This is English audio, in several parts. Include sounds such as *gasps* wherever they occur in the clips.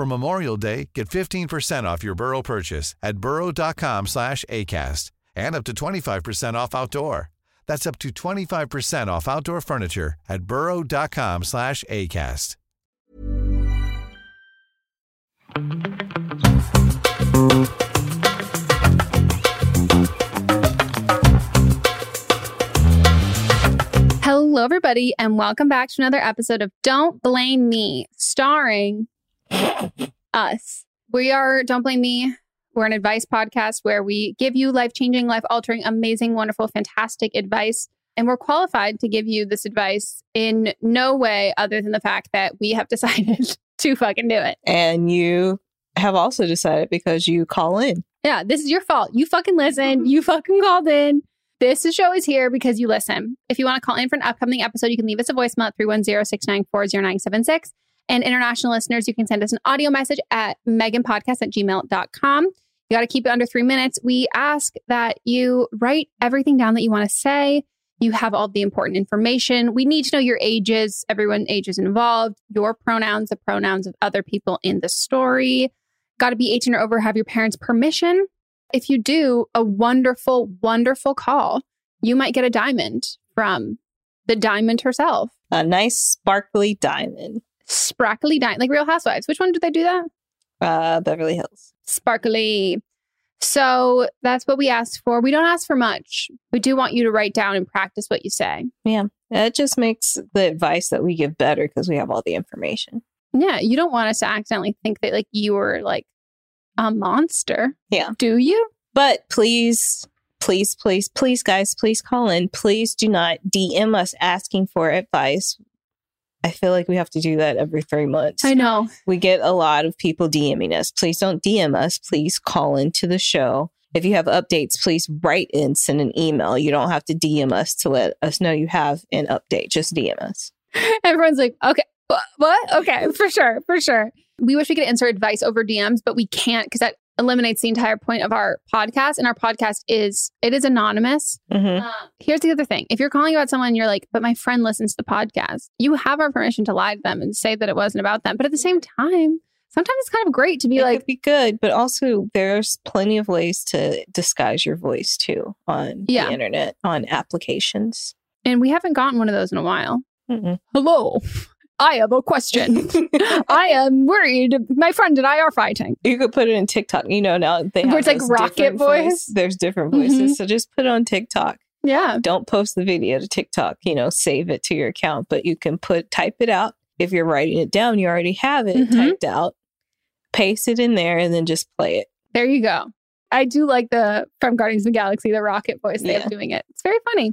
For Memorial Day, get 15% off your Burrow purchase at burrow.com slash ACAST and up to 25% off outdoor. That's up to 25% off outdoor furniture at burrow.com slash ACAST. Hello, everybody, and welcome back to another episode of Don't Blame Me, starring us. We are Don't Blame Me. We're an advice podcast where we give you life changing, life altering, amazing, wonderful, fantastic advice. And we're qualified to give you this advice in no way other than the fact that we have *laughs* decided to fucking do it. And you have also decided because you call in. Yeah, this is your fault. You fucking listen. You fucking called in. This show is here because you listen. If you want to call in for an upcoming episode, you can leave us a voicemail at 310 694 0976. And international listeners, you can send us an audio message at meganpodcast at gmail.com. You got to keep it under three minutes. We ask that you write everything down that you want to say. You have all the important information. We need to know your ages, everyone ages involved, your pronouns, the pronouns of other people in the story. Got to be 18 or over, have your parents' permission. If you do a wonderful, wonderful call, you might get a diamond from the diamond herself. A nice sparkly diamond. Sparkly diamond, like Real Housewives. Which one did they do that? Uh, Beverly Hills. Sparkly. So that's what we asked for. We don't ask for much. We do want you to write down and practice what you say. Yeah. It just makes the advice that we give better because we have all the information. Yeah. You don't want us to accidentally think that like you were like a monster. Yeah. Do you? But please, please, please, please, guys, please call in. Please do not DM us asking for advice. I feel like we have to do that every three months. I know. We get a lot of people DMing us. Please don't DM us. Please call into the show. If you have updates, please write in, send an email. You don't have to DM us to let us know you have an update. Just DM us. Everyone's like, okay, What? what? Okay, for sure, for sure. We wish we could answer advice over DMs, but we can't because that eliminates the entire point of our podcast. And our podcast is it is anonymous. Mhm. Uh, here's the other thing: if you're calling about someone, you're like, "But my friend listens to the podcast." You have our permission to lie to them and say that it wasn't about them. But at the same time, sometimes it's kind of great to be it like, could be good, but also there's plenty of ways to disguise your voice too on Yeah. the internet, on applications. and we haven't gotten one of those in a while. Mm-mm. Hello, I have a question. *laughs* I am worried. My friend and I are fighting. You could put it in TikTok. You know now they have it's like rocket voice? There's different voices, Mhm. so just put it on TikTok. Yeah. Don't post the video to TikTok. You know, save it to your account, but you can put type it out. If you're writing it down, you already have it Mhm. typed out. Paste it in there and then just play it. There you go. I do like the from Guardians of the Galaxy, the rocket voice they Yeah. have doing it. It's very funny.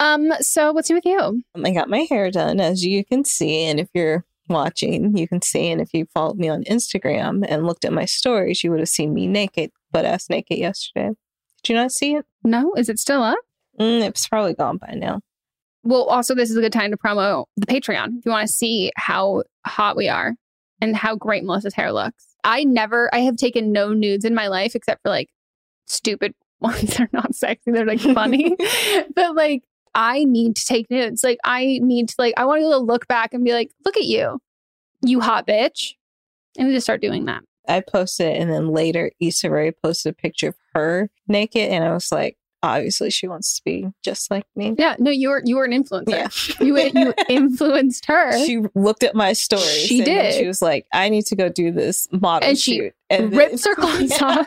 Um, so what's new with you? Um, I got my hair done, as you can see. And if you're watching, you can see. And if you followed me on Instagram and looked at my stories, you would have seen me naked, butt ass naked yesterday. Did you not see it? No, is it still up? Mm, it's probably gone by now. Well, also this is a good time to promo the Patreon. If you want to see how hot we are and how great Melissa's hair looks. I never I have taken no nudes in my life except for like stupid *laughs* ones. They're not sexy. They're like funny. *laughs* but like I need to take nudes. Like I need to like I want to look back and be like, look at you. You hot bitch. I need to start doing that. I posted it, and then later Issa Rae posted a picture of her naked, and I was like, obviously she wants to be just like me. Yeah, no, you were you were an influencer. Yeah. You you *laughs* influenced her. She looked at my story. She and did. She was like, "I need to go do this model And she shoot." And then- rips her *laughs* clothes off.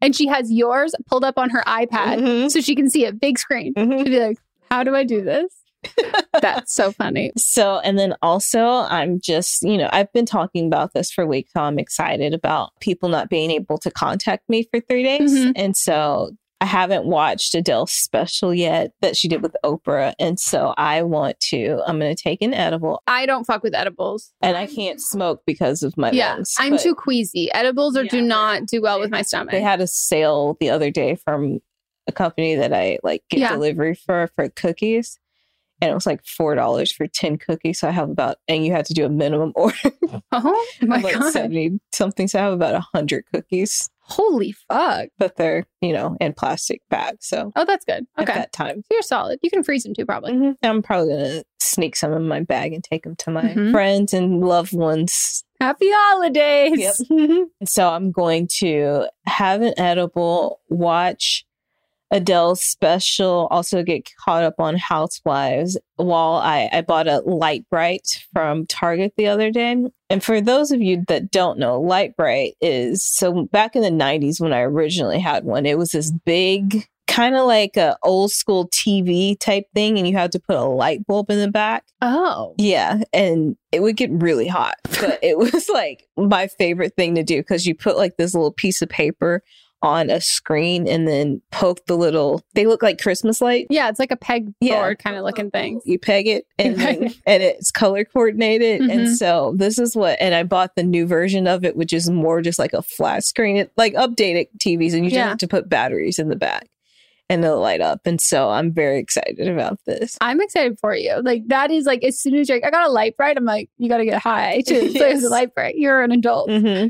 and she has yours pulled up on her iPad Mhm. so she can see it big screen. Mhm. She'd be like, "How do I do this?" *laughs* That's so funny. So, and then also, I'm just, you know, I've been talking about this for weeks. So I'm excited about people not being able to contact me for three days. Mhm. And so I haven't watched Adele's special yet that she did with Oprah. And so I want to, I'm going to take an edible I don't fuck with edibles. and I can't smoke because of my yeah, lungs. I'm too queasy. Edibles or do not do well with my stomach. They had a sale the other day from a company that I like get Yeah. delivery for for cookies. And it was like four dollars for ten cookies. So I have about, and you had to do a minimum *laughs* order. oh my like god! 70 something. So I have about a hundred cookies, Holy fuck! but they're, you know, in plastic bags. So Oh, that's good. at Okay, that time, you're solid. You can freeze them too, probably. Mhm. I'm probably to sneak some in my bag and take them to my Mhm. friends and loved ones. Happy holidays! Yep. *laughs* so I'm going to have an edible, watch Adele's special, also get caught up on Housewives while I, I bought a Lite-Brite from Target the other day. And for those of you that don't know, Lite-Brite is so back in the 90s when I originally had one, it was this big, kind of like a old school TV type thing, and you had to put a light bulb in the back. Oh, Yeah, and it would get really hot, but it *laughs* was like my favorite thing to do because you put like this little piece of paper on a screen and then poke the little. They look like Christmas lights. yeah, it's like a peg Yeah. board kind of looking thing. You peg it and then, and it's color coordinated. Mhm. And so this is what and I bought the new version of it, which is more just like a flat screen. It like updated TVs and you just Yeah. have to put batteries in the back and they'll light up. And so I'm very excited about this. I'm excited for you. Like that is like as soon as you're like, I got a Lite-Brite, I'm like, you got to get high *laughs* to Yes. there's a Lite-Brite. You're an adult. hmm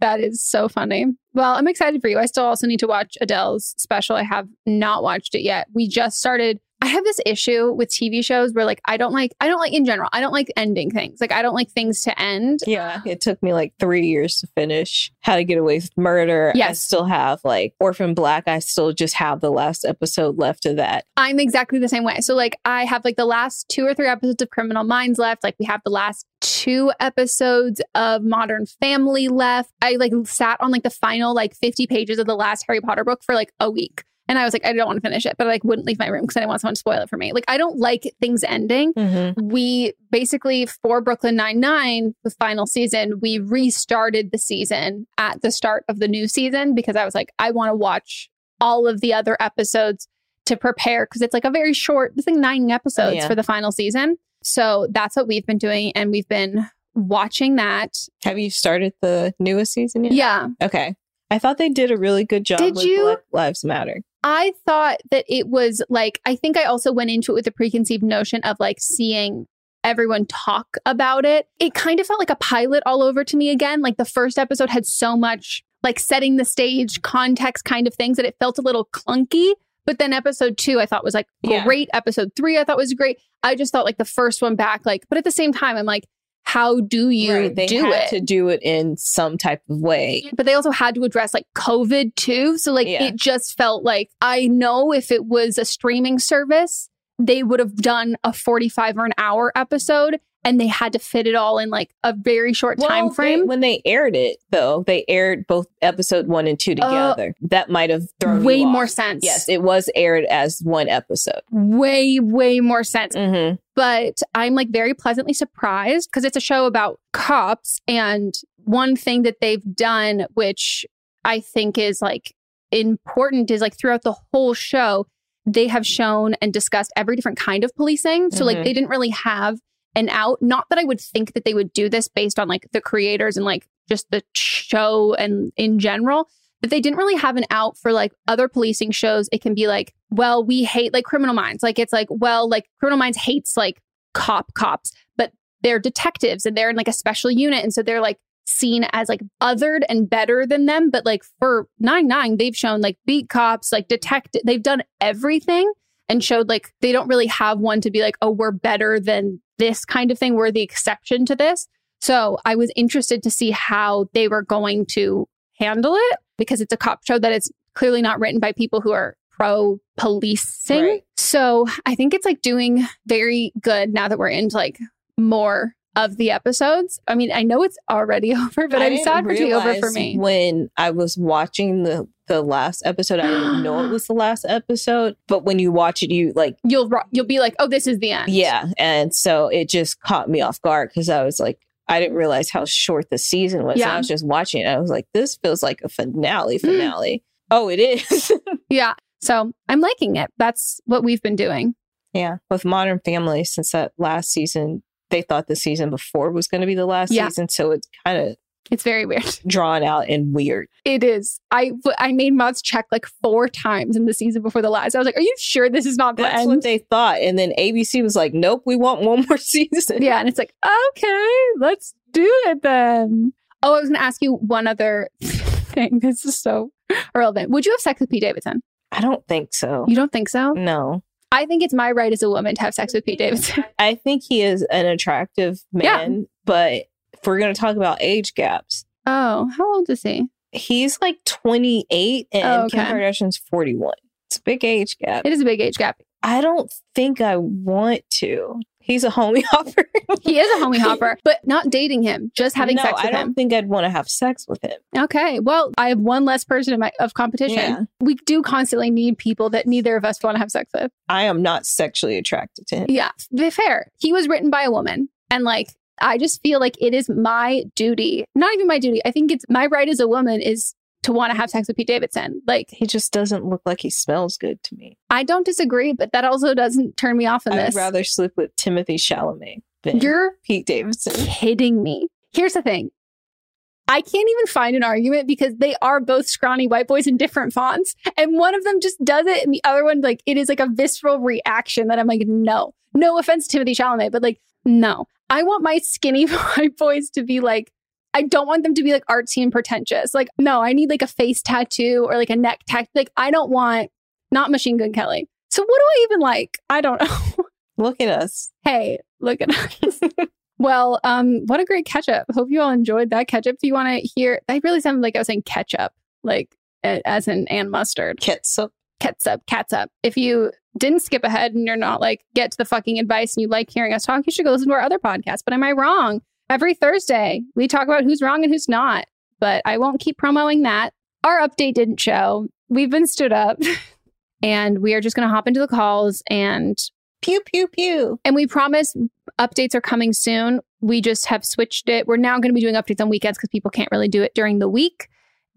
That is so funny. Well, I'm excited for you. I still also need to watch Adele's special. I have not watched it yet. We just started. I have this issue with TV shows where like I don't like I don't like in general. I don't like ending things. Like I don't like things to end. Yeah, it took me like three years to finish How to Get Away with Murder. I still have like Orphan Black. I still just have the last episode left of that. I'm exactly the same way. So like I have like the last two or three episodes of Criminal Minds left. Like we have the last two episodes of Modern Family left. I like sat on like the final like 50 pages of the last Harry Potter book for like a week. And I was like, I don't want to finish it, but I like wouldn't leave my room because I didn't want someone to spoil it for me. Like I don't like things ending. Mm-hmm. We basically for Brooklyn Nine Nine, the final season, we restarted the season at the start of the new season because I was like, I want to watch all of the other episodes to prepare because it's like a very short, it's like nine episodes Yeah. for the final season. So that's what we've been doing, and we've been watching that. Have you started the newest season yet? Yeah, Okay. I thought they did a really good job Did you? Black Lives Matter. I thought that it was like I think I also went into it with a preconceived notion of like seeing everyone talk about it. It kind of felt like a pilot all over to me again. Like the first episode had so much like setting the stage, context kind of things that it felt a little clunky. But then episode two, I thought was like Yeah. great. Episode three, I thought was great. I just thought like the first one back, like, but at the same time, I'm like, how do you Right, they do had it? to do it in some type of way. but they also had to address like COVID too. So like Yeah. it just felt like I know if it was a streaming service, they would have done a 45 or an hour episode and they had to fit it all in like a very short time Well, they- frame. when they aired it, though, they aired both episode one and two together. that might have thrown way more sense. Yes, it was aired as one episode. way, way more sense. Mm-hmm. but I'm like very pleasantly surprised because it's a show about cops. And one thing that they've done, which I think is like important, is like throughout the whole show, they have shown and discussed every different kind of policing. So, like, Mhm. they didn't really have an out. Not that I would think that they would do this based on like the creators and like just the show and in general. But they didn't really have an out for like other policing shows. It can be like, well, we hate like criminal minds. Like it's like, well, like criminal minds hates like cop cops, but they're detectives and they're in like a special unit. And so they're like seen as like othered and better than them. But like for nine nine, they've shown like beat cops, like detective, they've done everything and showed like they don't really have one to be like, oh, we're better than this kind of thing. We're the exception to this. So I was interested to see how they were going to handle it because it's a cop show that is clearly not written by people who are pro policing. Right. So I think it's like doing very good now that we're into like more of the episodes. I mean, I know it's already *laughs* over, but I I'm sad for it to be over for me. When I was watching the the last episode, I didn't know it was the last episode. But when you watch it, you like, You'll you'll be like, oh, this is the end. yeah. And so it just caught me off guard because I was like, I didn't realize how short the season was. Yeah. I was just watching it. I was like, this feels like a finale mm. finale. oh, it is. *laughs* yeah. So I'm liking it. That's what we've been doing. yeah. With Modern Family, since that last season, they thought the season before was going to be the last Yeah. season. So it's kind of It's very weird. *laughs* drawn out and weird. It is. I I made Mods check like four times in the season before the last. I was like, "Are you sure this is not the That's end?" what they thought. And then ABC was like, nope, we want one more *laughs* season. yeah, and it's like, okay, let's do it then. Oh, I was going to ask you one other *laughs* thing. This is so irrelevant. Would you have sex with Pete Davidson? I don't think so. You don't think so? No. I think it's my right as a woman to have sex with Pete Davidson. *laughs* I think he is an attractive Yeah. man, but if we're going to talk about age gaps, oh, how old is he? he's like 28 and Oh, Kim okay. Kardashian's 41. It's a big age gap. It is a big age gap. I don't think I want to. He's a homie *laughs* hopper. He is a homie hopper, but not dating him, just having no, sex with him. I don't him. think I'd want to have sex with him. Okay. Well, I have one less person in my of competition. Yeah. We do constantly need people that neither of us want to have sex with. I am not sexually attracted to him. Yeah, be fair. He was written by a woman. And like, I just feel like it is my duty, not even my duty. I think it's my right as a woman is to want to have sex with Pete Davidson. Like, He just doesn't look like he smells good to me. I don't disagree, but that also doesn't turn me off in this. I would rather sleep with Timothée Chalamet than You're Pete Davidson. kidding me. Here's the thing. I can't even find an argument because they are both scrawny white boys in different fonts. And one of them just does it, and the other one, like, it is like a visceral reaction that I'm like, no. No offense Timothée Chalamet, but like, no. I want my skinny *laughs* white boys to be like, I don't want them to be like artsy and pretentious. Like, no, I need like a face tattoo or like a neck tattoo. Like, I don't want not Machine Gun Kelly. So what do I even like? I don't know. *laughs* Look at us. hey, look at us. *laughs* well, um, what a great catch up. Hope you all enjoyed that catch up. If you want to hear, I really sounded like I was saying ketchup, like as in and mustard. Ketchup. Ketchup, catsup. If you didn't skip ahead and you're not like get to the fucking advice and you like hearing us talk, you should go listen to our other podcast. But am I wrong? Every Thursday, we talk about who's wrong and who's not. But I won't keep promoting that. Our update didn't show. We've been stood up *laughs* and we are just going to hop into the calls and Pew, pew, pew. and we promise updates are coming soon. We just have switched it. We're now going to be doing updates on weekends because people can't really do it during the week.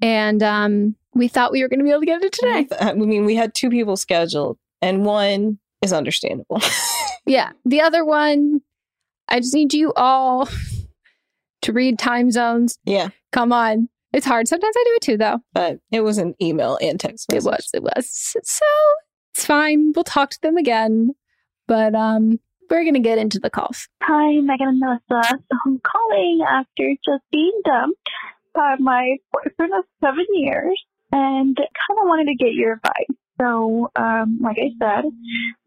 And um, we thought we were going to be able to get it today. I mean, we had two people scheduled, and one is understandable. *laughs* Yeah. The other one, I just need you all to read time zones. yeah, Come on. It's hard. Sometimes I do it too, though. but it was an email and text message. It was. It was. So it's fine. We'll talk to them again. But um, we're going to get into the calls. Hi, Megan and Melissa. So I'm calling after just being dumped by my boyfriend of seven years and kind of wanted to get your advice. So, um, like I said,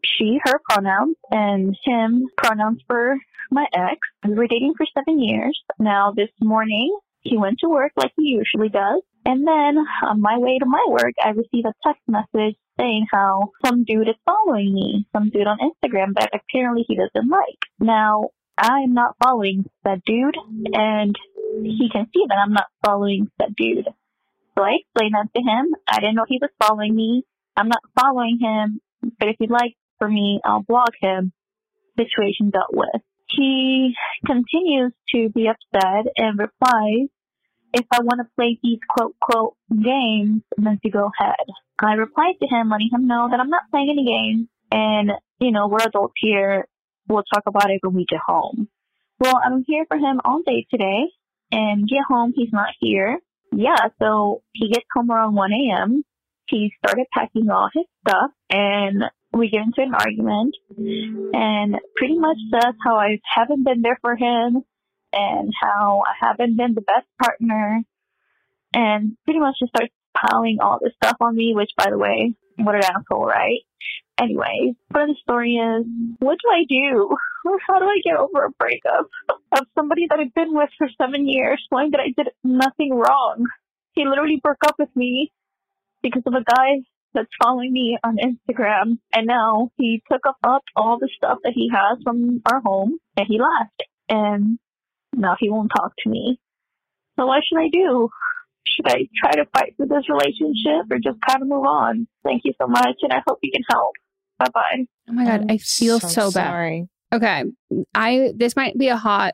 she, her pronouns, and him pronouns for my ex. We were dating for seven years. Now, this morning, he went to work like he usually does. And then on my way to my work, I received a text message saying how some dude is following me, some dude on Instagram that apparently he doesn't like. Now, I'm not following that dude, and he can see that I'm not following that dude. So I explained that to him. I didn't know he was following me. I'm not following him, but if you'd like for me, I'll block him. Situation dealt with. He continues to be upset and replies, if I want to play these quote quote games, then to go ahead. I replied to him, letting him know that I'm not playing any games and, you know, we're adults here. We'll talk about it when we get home. Well, I'm here for him all day today and get home. He's not here. Yeah, so he gets home around 1 a.m. He started packing all his stuff and we get into an argument and pretty much says how I haven't been there for him and how I haven't been the best partner and pretty much just starts piling all this stuff on me, which by the way, what an asshole, right? Anyways, part of the story is, what do I do? *laughs* How do I get over a breakup of somebody that I've been with for seven years, knowing that I did nothing wrong? He literally broke up with me because of a guy that's following me on Instagram, and now he took up all the stuff that he has from our home, and he left. And now he won't talk to me. So what should I do? Should I try to fight for this relationship or just kind of move on? Thank you so much, and I hope you can help. Bye bye. Oh my God, I'm I feel so, so bad. sorry. Okay. I this might be a hot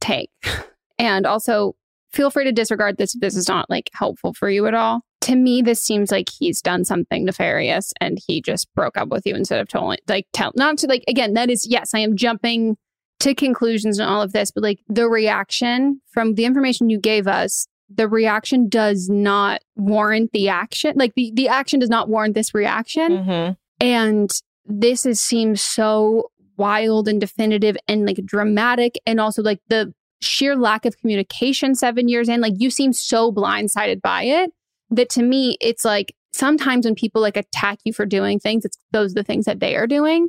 take. *laughs* And also feel free to disregard this if this is not like helpful for you at all. To me, this seems like he's done something nefarious and he just broke up with you instead of telling like tell not to like again, that is yes, I am jumping to conclusions and all of this, but like the reaction from the information you gave us, the reaction does not warrant the action. Like the, the action does not warrant this reaction. hmm And this is seems so wild and definitive and like dramatic and also like the sheer lack of communication seven years in like you seem so blindsided by it that to me it's like sometimes when people like attack you for doing things it's those are the things that they are doing.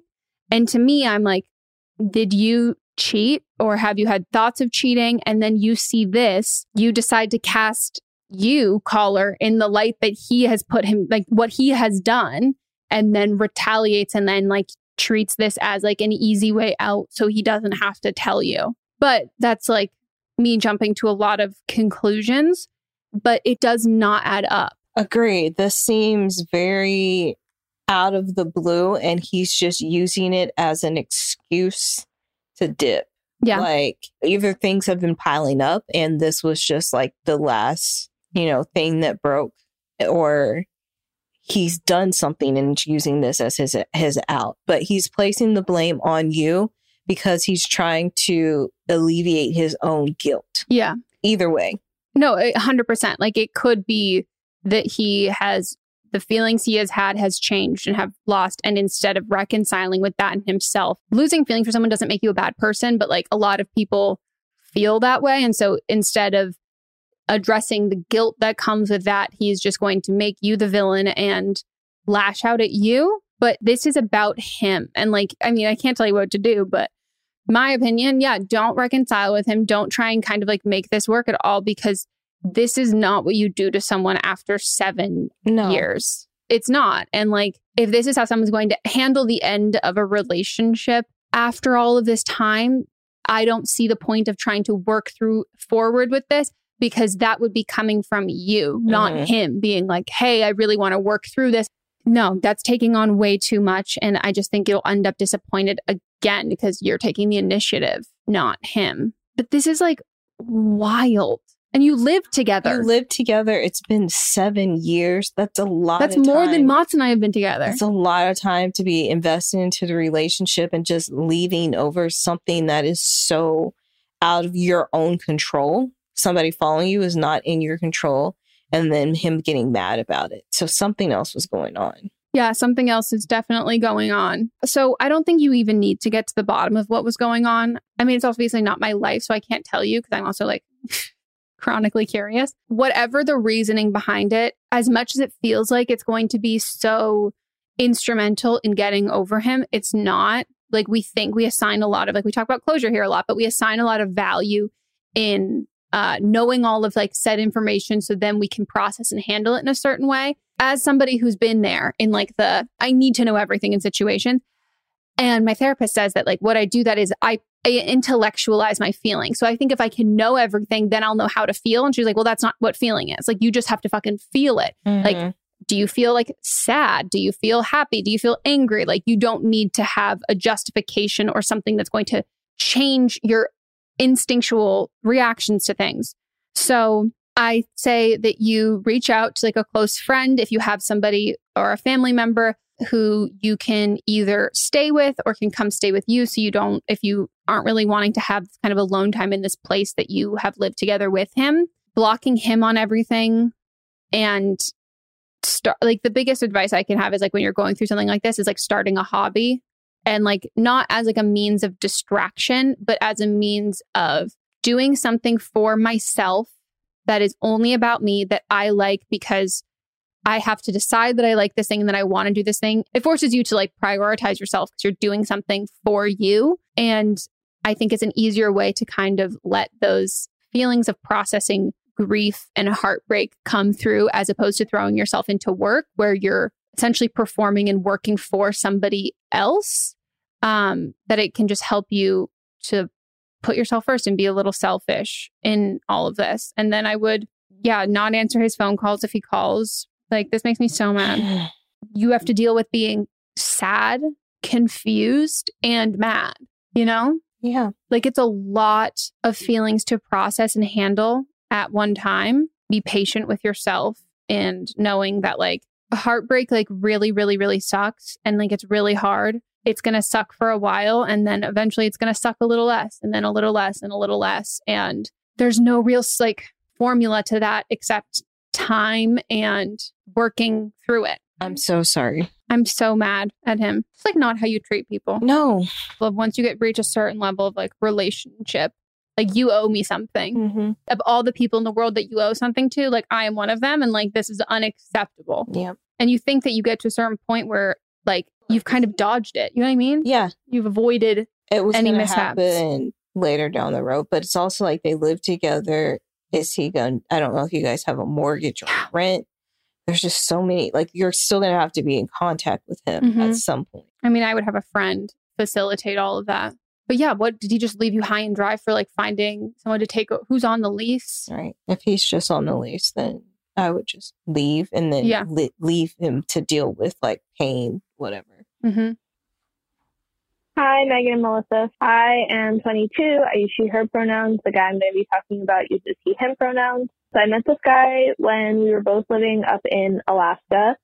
And to me i'm like did you cheat or have you had thoughts of cheating? And then you see this you decide to cast you caller in the light that he has put him like what he has done and then retaliates and then like treats this as like an easy way out so he doesn't have to tell you. But that's like me jumping to a lot of conclusions, but it does not add up. Agreed. This seems very out of the blue, and he's just using it as an excuse to dip. Yeah. Like either things have been piling up, and this was just like the last, you know, thing that broke, or he's done something and using this as his his out. But he's placing the blame on you because he's trying to alleviate his own guilt. yeah. Either way. No, a 100%. Like it could be that he has the feelings he has had has changed and have lost and instead of reconciling with that in himself losing feelings for someone doesn't make you a bad person but like a lot of people feel that way. And so instead of addressing the guilt that comes with that he's just going to make you the villain and lash out at you. But this is about him. And like i mean i can't tell you what to do but my opinion yeah don't reconcile with him don't try and kind of like make this work at all because this is not what you do to someone after seven No. years. It's not. And like, if this is how someone's going to handle the end of a relationship after all of this time, I don't see the point of trying to work through forward with this because that would be coming from you, not Mhm. him being like, hey, I really want to work through this. No, that's taking on way too much. And I just think you'll end up disappointed again because you're taking the initiative, not him. But this is like wild. And you live together. You live together. It's been seven years. That's a lot. That's more than time. Mott's and I have been together. That's a lot of time to be invested into the relationship and just leaving over something that is so out of your own control. Somebody following you is not in your control. And then him getting mad about it. So something else was going on. Yeah, something else is definitely going on. So I don't think you even need to get to the bottom of what was going on. I mean, it's obviously not my life, so I can't tell you because I'm also like *laughs* chronically curious. Whatever the reasoning behind it, as much as it feels like it's going to be so instrumental in getting over him, it's not. Like we think we assign a lot of like we talk about closure here a lot, but we assign a lot of value in uh, knowing all of like said information so then we can process and handle it in a certain way. As somebody who's been there in like the I need to know everything in situations, and my therapist says that like what I do that is I, I intellectualize my feeling. So I think if I can know everything, then I'll know how to feel. And she's like, well, that's not what feeling is. Like you just have to fucking feel it. Mm-hmm. Like, do you feel like sad? Do you feel happy? Do you feel angry? Like you don't need to have a justification or something that's going to change your instinctual reactions to things. So I say that you reach out to like a close friend if you have somebody or a family member who you can either stay with or can come stay with you. So you don't if you aren't really wanting to have kind of alone time in this place that you have lived together with him blocking him on everything and start like the biggest advice i can have is like when you're going through something like this is like starting a hobby and like not as like a means of distraction but as a means of doing something for myself that is only about me that i like because I have to decide that I like this thing and that I want to do this thing. It forces you to like prioritize yourself because you're doing something for you. And I think it's an easier way to kind of let those feelings of processing grief and heartbreak come through as opposed to throwing yourself into work where you're essentially performing and working for somebody else. Um, that it can just help you to put yourself first and be a little selfish in all of this. And then I would, yeah, not answer his phone calls if he calls like, this makes me so mad. *sighs* You have to deal with being sad, confused, and mad, you know? Yeah. Like, it's a lot of feelings to process and handle at one time. Be patient with yourself and knowing that, like, heartbreak, like, really, really, really sucks. And, like, it's really hard. It's going to suck for a while. And then eventually it's going to suck a little less, and then a little less, and a little less. And there's no real, like, formula to that except time and working through it. I'm so sorry. I'm so mad at him. It's like not how you treat people. No. Once you get reach a certain level of like relationship, like you owe me something. Mm-hmm. Of all the people in the world that you owe something to, like I am one of them, and like this is unacceptable. Yeah. And you think that you get to a certain point where like you've kind of dodged it. You know what I mean? Yeah. You've avoided It was Any going to mishaps? happen later down the road, but it's also like they live together. Is he going? I don't know if you guys have a mortgage or rent. There's just so many. Like you're still going to have to be in contact with him Mhm. at some point. I mean, I would have a friend facilitate all of that. But yeah, what did he just leave you high and dry for like finding someone to take who's on the lease? Right. If he's just on the lease, then I would just leave and then Yeah. li- leave him to deal with like pain, whatever. Mm-hmm. Hi, Megan and Melissa. I am 22. I use she, her pronouns. The guy I'm going to be talking about uses he, him pronouns. So I met this guy when we were both living up in Alaska.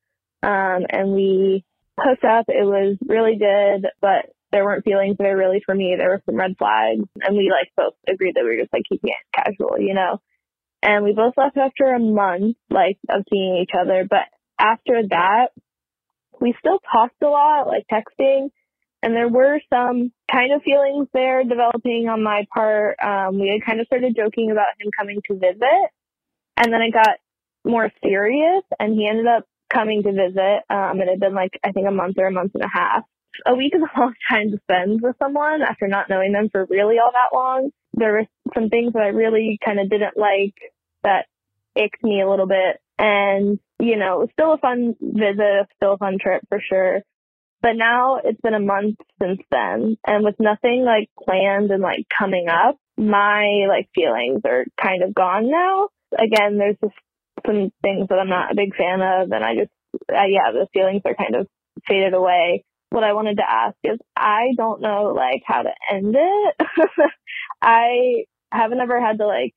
Um, and we hooked up. It was really good, but there weren't feelings there really for me. There were some red flags. And we like both agreed that we were just like keeping it casual, you know? And we both left after a month, like, of seeing each other. But after that, we still talked a lot, like texting and there were some kind of feelings there developing on my part. Um, we had kind of started joking about him coming to visit, and then it got more serious, and he ended up coming to visit. Um, it had been like I think a month or a month and a half. A week is a long *laughs* time to spend with someone after not knowing them for really all that long. There were some things that I really kind of didn't like that icked me a little bit, and you know, it was still a fun visit, still a fun trip for sure. But now it's been a month since then, and with nothing like planned and like coming up, my like feelings are kind of gone now. Again, there's just some things that I'm not a big fan of, and I just, uh, yeah, the feelings are kind of faded away. What I wanted to ask is, I don't know like how to end it. *laughs* I haven't ever had to like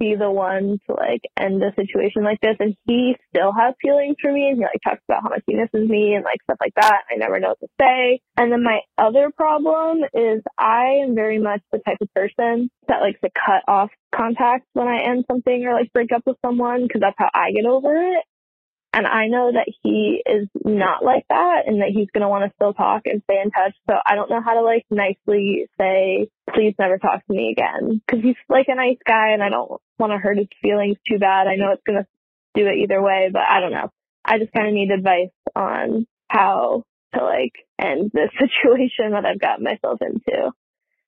be the one to like end a situation like this and he still has feelings for me and he like talks about how much he misses me and like stuff like that. I never know what to say. And then my other problem is I am very much the type of person that likes to cut off contact when I end something or like break up with someone because that's how I get over it. And I know that he is not like that and that he's going to want to still talk and stay in touch. So I don't know how to like nicely say, please never talk to me again. Cause he's like a nice guy and I don't want to hurt his feelings too bad. I know it's going to do it either way, but I don't know. I just kind of need advice on how to like end this *laughs* situation that I've got myself into.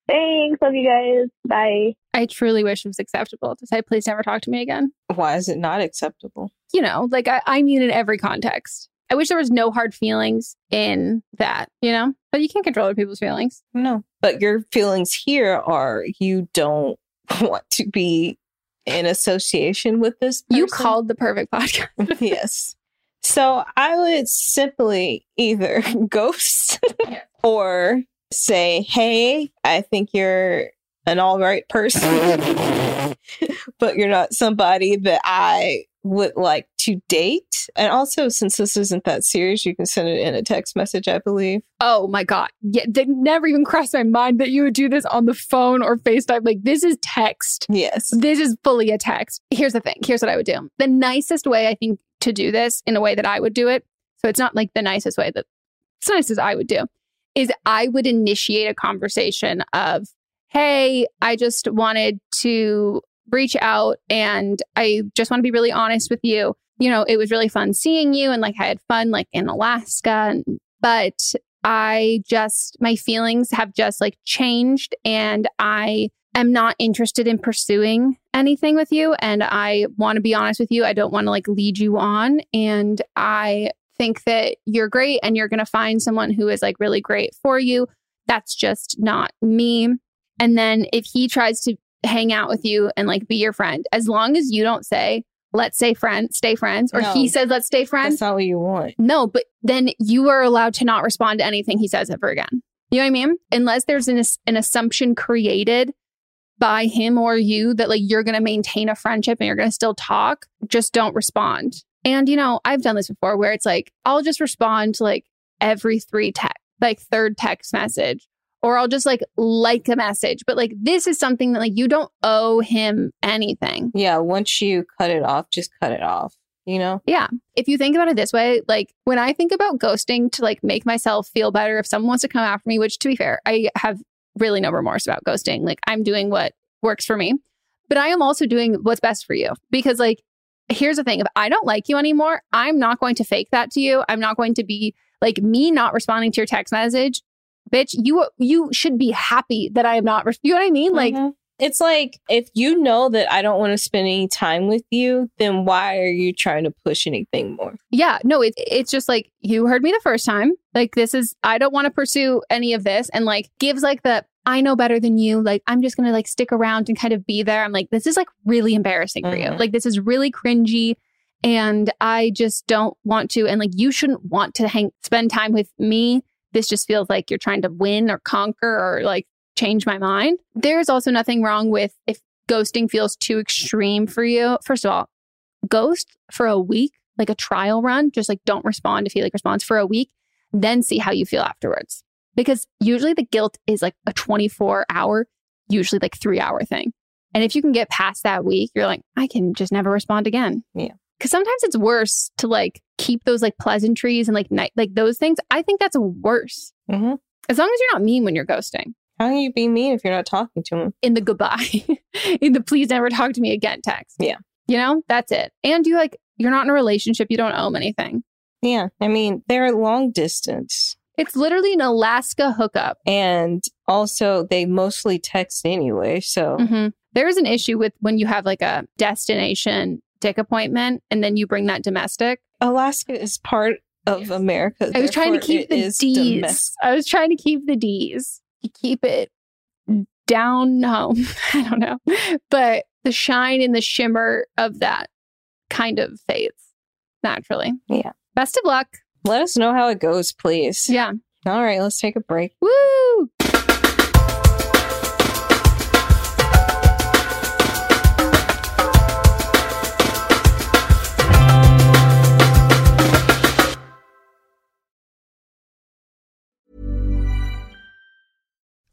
Thanks. Love you guys. Bye. I truly wish it was acceptable to say, please never talk to me again. Why is it not acceptable? You know, like I, I mean in every context. I wish there was no hard feelings in that, you know? But you can't control other people's feelings. No. But your feelings here are you don't *laughs* want to be in association with this person. You called the perfect podcast. *laughs* yes. So I would simply either *laughs* ghost or say, hey, I think you're an all right person, *laughs* but you're not somebody that I would like to date. And also, since this isn't that serious, you can send it in a text message, I believe. Oh my God. Yeah, it never even crossed my mind that you would do this on the phone or FaceTime. Like, this is text. Yes. This is fully a text. Here's the thing. Here's what I would do. The nicest way, I think, to do this in a way that I would do it. So it's not like the nicest way that it's nice as I would do is I would initiate a conversation of, Hey, I just wanted to reach out and I just want to be really honest with you. You know, it was really fun seeing you and like I had fun like in Alaska, and, but I just, my feelings have just like changed and I am not interested in pursuing anything with you. And I want to be honest with you. I don't want to like lead you on. And I think that you're great and you're going to find someone who is like really great for you. That's just not me. And then if he tries to hang out with you and like be your friend, as long as you don't say, let's say friends, stay friends, or No. he says, let's stay friends. That's not what you want. No, but then you are allowed to not respond to anything he says ever again. You know what I mean? Unless there's an, an assumption created by him or you that like you're going to maintain a friendship and you're going to still talk, just don't respond. And you know, I've done this before where it's like I'll just respond to like every three text, like third text message, or I'll just like like a message. But like this is something that like you don't owe him anything. Yeah. Once you cut it off, just cut it off, you know? Yeah. If you think about it this way, like when I think about ghosting to like make myself feel better, if someone wants to come after me, which to be fair, I have really no remorse about ghosting. Like I'm doing what works for me, but I am also doing what's best for you because like, here's the thing. If I don't like you anymore, I'm not going to fake that to you. I'm not going to be like me not responding to your text message. Bitch, you you should be happy that I am not. Res- you know what I mean? Like, Mhm. it's like if you know that I don't want to spend any time with you, then why are you trying to push anything more? Yeah, no, it, it's just like you heard me the first time. Like, this is, I don't want to pursue any of this. And like, gives like the, I know better than you. Like, I'm just going to like stick around and kind of be there. I'm like, this is like really embarrassing for you. Mhm. Like, this is really cringy. And I just don't want to. And like, you shouldn't want to hang, spend time with me. This just feels like you're trying to win or conquer or like change my mind. There's also nothing wrong with if ghosting feels too extreme for you. First of all, ghost for a week, like a trial run, just like don't respond if he like responds for a week, then see how you feel afterwards. Because usually the guilt is like a 24 hour, usually like three hour thing. And if you can get past that week, you're like, I can just never respond again. Yeah. Cause sometimes it's worse to like keep those like pleasantries and like night, like those things. I think that's worse. Mhm. As long as you're not mean when you're ghosting How can you be mean if you're not talking to him? in the goodbye, *laughs* in the please never talk to me again text. Yeah. You know, that's it. And you like, you're not in a relationship. You don't owe him anything. Yeah. I mean, they're long distance. It's literally an Alaska hookup. And also, they mostly text anyway. So, hmm There is an issue with when you have like a destination dick appointment and then you bring that domestic. Alaska is part of America. I was trying to keep the D's. domestic. I was trying to keep the D's. You keep it down home. *laughs* I don't know. But the shine and the shimmer of that kind of fades naturally. Yeah. Best of luck. Let us know how it goes, please. Yeah. All right, let's take a break. Woo!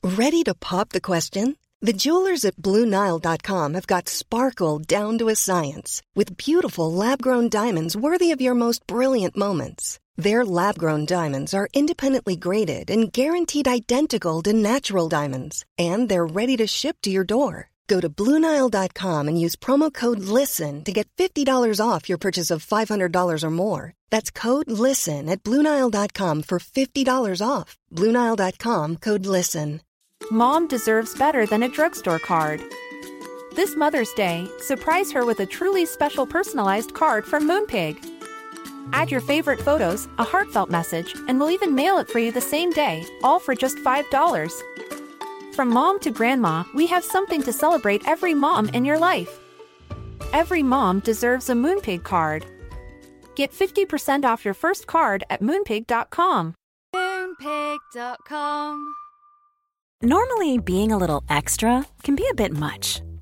Ready to pop the question? The jewelers at BlueNile.com have got sparkle down to a science with beautiful lab grown diamonds worthy of your most brilliant moments. Their lab grown diamonds are independently graded and guaranteed identical to natural diamonds, and they're ready to ship to your door. Go to BlueNile.com and use promo code LISTEN to get $50 off your purchase of $500 or more. That's code LISTEN at BlueNile.com for $50 off. BlueNile.com code LISTEN. Mom deserves better than a drugstore card. This Mother's Day, surprise her with a truly special personalized card from Moonpig. Add your favorite photos, a heartfelt message, and we'll even mail it for you the same day, all for just $5. From mom to grandma, we have something to celebrate every mom in your life. Every mom deserves a Moonpig card. Get 50% off your first card at moonpig.com. Moonpig.com. Normally, being a little extra can be a bit much,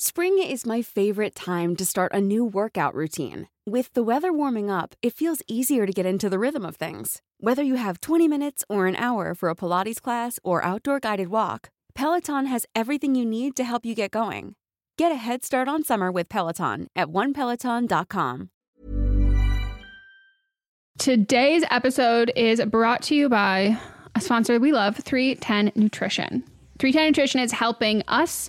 Spring is my favorite time to start a new workout routine. With the weather warming up, it feels easier to get into the rhythm of things. Whether you have 20 minutes or an hour for a Pilates class or outdoor guided walk, Peloton has everything you need to help you get going. Get a head start on summer with Peloton at onepeloton.com. Today's episode is brought to you by a sponsor we love, 310 Nutrition. 310 Nutrition is helping us,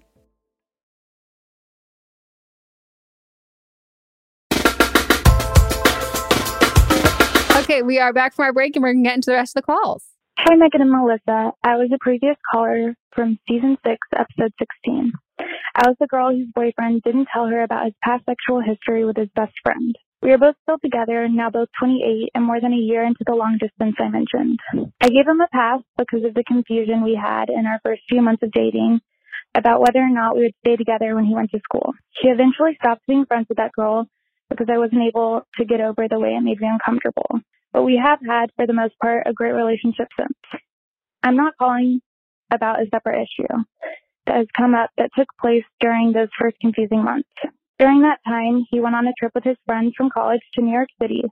Okay, we are back from our break and we're going to get into the rest of the calls. Hi, Megan and Melissa. I was a previous caller from season six, episode 16. I was the girl whose boyfriend didn't tell her about his past sexual history with his best friend. We are both still together, now both 28 and more than a year into the long distance I mentioned. I gave him a pass because of the confusion we had in our first few months of dating about whether or not we would stay together when he went to school. He eventually stopped being friends with that girl because I wasn't able to get over the way it made me uncomfortable. But we have had, for the most part, a great relationship since. I'm not calling about a separate issue that has come up that took place during those first confusing months. During that time, he went on a trip with his friends from college to New York City.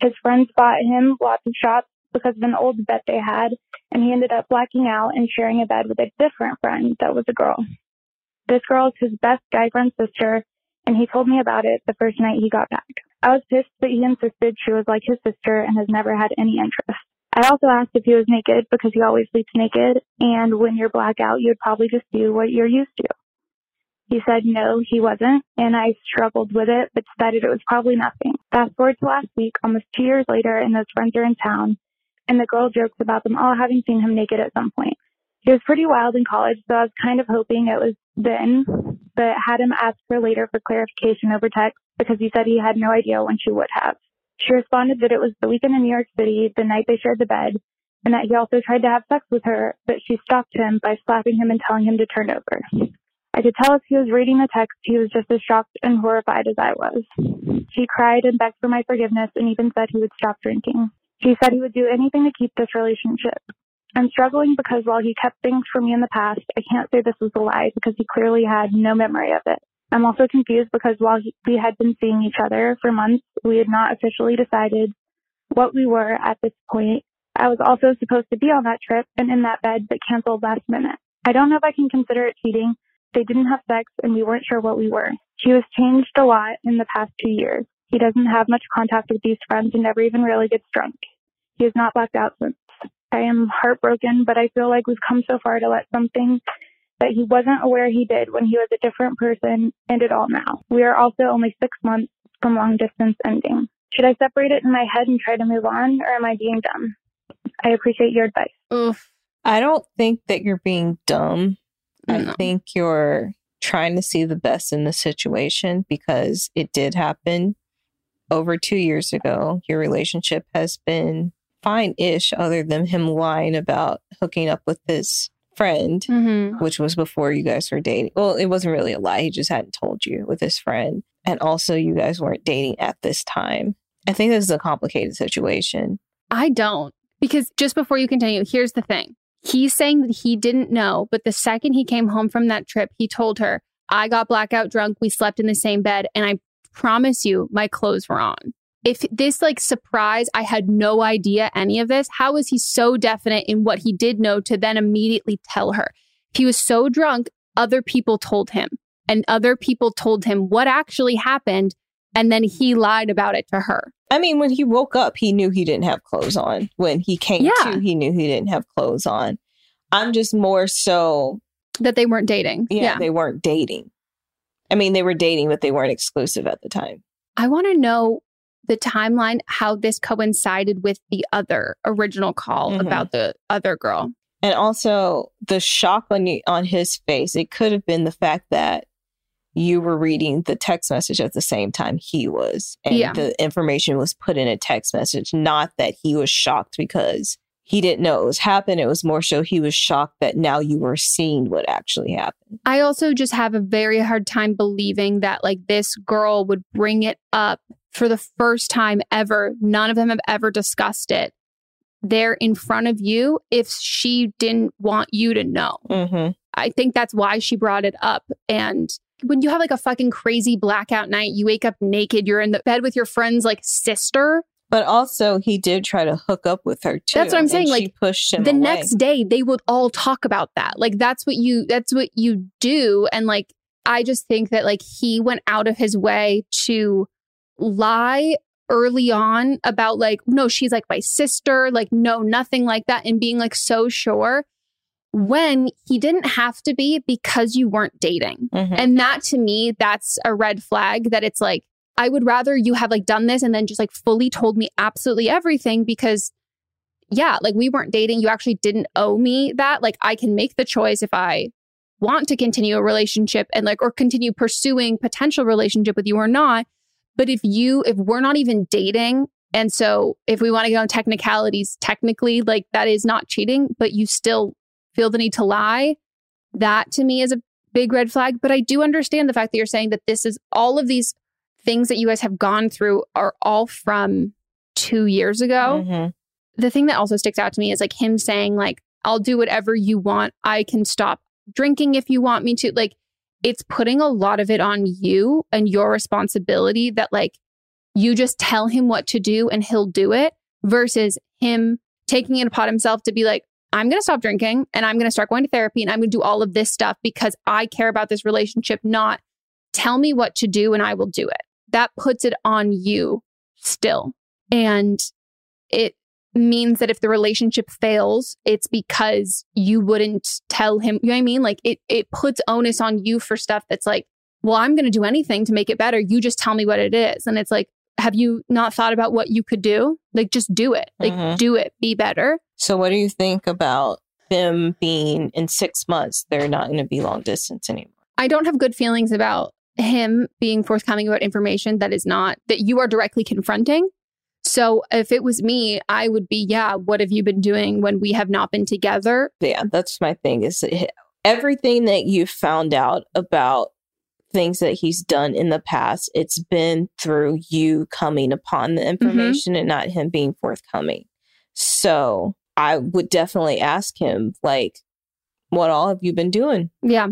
His friends bought him lots of shots because of an old bet they had, and he ended up blacking out and sharing a bed with a different friend that was a girl. This girl is his best guy friend's sister, and he told me about it the first night he got back. I was pissed that he insisted she was like his sister and has never had any interest. I also asked if he was naked because he always sleeps naked, and when you're blackout, you'd probably just do what you're used to. He said no, he wasn't, and I struggled with it, but decided it was probably nothing. Fast forward to last week, almost two years later, and those friends are in town, and the girl jokes about them all having seen him naked at some point. He was pretty wild in college, so I was kind of hoping it was then, but had him ask her later for clarification over text because he said he had no idea when she would have. She responded that it was the weekend in New York City, the night they shared the bed, and that he also tried to have sex with her, but she stopped him by slapping him and telling him to turn over. I could tell as he was reading the text, he was just as shocked and horrified as I was. He cried and begged for my forgiveness and even said he would stop drinking. He said he would do anything to keep this relationship. I'm struggling because while he kept things from me in the past, I can't say this was a lie because he clearly had no memory of it. I'm also confused because while we had been seeing each other for months, we had not officially decided what we were at this point. I was also supposed to be on that trip and in that bed, but canceled last minute. I don't know if I can consider it cheating. They didn't have sex and we weren't sure what we were. He has changed a lot in the past two years. He doesn't have much contact with these friends and never even really gets drunk. He has not blacked out since. I am heartbroken, but I feel like we've come so far to let something that he wasn't aware he did when he was a different person end it all now. We are also only six months from long distance ending. Should I separate it in my head and try to move on, or am I being dumb? I appreciate your advice. Oof. I don't think that you're being dumb. No. I think you're trying to see the best in the situation because it did happen over two years ago. Your relationship has been fine ish, other than him lying about hooking up with his friend, mm-hmm. which was before you guys were dating. Well, it wasn't really a lie. He just hadn't told you with his friend. And also, you guys weren't dating at this time. I think this is a complicated situation. I don't. Because just before you continue, here's the thing. He's saying that he didn't know, but the second he came home from that trip, he told her, I got blackout drunk. We slept in the same bed. And I promise you, my clothes were on. If this like surprise, I had no idea any of this, how was he so definite in what he did know to then immediately tell her? If he was so drunk, other people told him, and other people told him what actually happened. And then he lied about it to her. I mean, when he woke up, he knew he didn't have clothes on. When he came yeah. to, he knew he didn't have clothes on. I'm just more so that they weren't dating. Yeah, yeah, they weren't dating. I mean, they were dating, but they weren't exclusive at the time. I want to know the timeline, how this coincided with the other original call mm-hmm. about the other girl. And also the shock on you, on his face. It could have been the fact that you were reading the text message at the same time he was. And yeah. the information was put in a text message, not that he was shocked because he didn't know it was happened. It was more so he was shocked that now you were seeing what actually happened. I also just have a very hard time believing that like this girl would bring it up for the first time ever. None of them have ever discussed it. There in front of you if she didn't want you to know. Mm-hmm. I think that's why she brought it up. And when you have like a fucking crazy blackout night, you wake up naked, you're in the bed with your friend's like sister. But also, he did try to hook up with her too. That's what I'm saying. Like, pushed him the away. next day, they would all talk about that. Like, that's what you, that's what you do. And like, I just think that like he went out of his way to lie early on about like, no, she's like my sister, like, no, nothing like that, and being like so sure when he didn't have to be because you weren't dating. Mm-hmm. And that to me, that's a red flag that it's like, I would rather you have like done this and then just like fully told me absolutely everything because yeah, like we weren't dating. You actually didn't owe me that. Like I can make the choice if I want to continue a relationship and like or continue pursuing potential relationship with you or not. But if you, if we're not even dating, and so if we want to get on technicalities, technically, like that is not cheating, but you still feel the need to lie, that to me is a big red flag. But I do understand the fact that you're saying that this is all of these things that you guys have gone through are all from two years ago. Mm-hmm. The thing that also sticks out to me is like him saying, like, I'll do whatever you want. I can stop drinking if you want me to. Like, it's putting a lot of it on you and your responsibility that like you just tell him what to do and he'll do it versus him taking it upon himself to be like, I'm going to stop drinking and I'm going to start going to therapy and I'm going to do all of this stuff because I care about this relationship, not tell me what to do and I will do it. That puts it on you still. And it means that if the relationship fails, it's because you wouldn't tell him, you know what I mean? Like it it puts onus on you for stuff that's like, well, I'm going to do anything to make it better. You just tell me what it is. And it's like, have you not thought about what you could do? Like just do it. Like mm-hmm. do it. Be better. So what do you think about them being in 6 months they're not going to be long distance anymore? I don't have good feelings about him being forthcoming about information that is not that you are directly confronting so if it was me, I would be, yeah, what have you been doing when we have not been together? Yeah, that's my thing is everything that you found out about things that he's done in the past, it's been through you coming upon the mm-hmm. information mm-hmm. and not him being forthcoming. So I would definitely ask him, like, what all have you been doing? Yeah.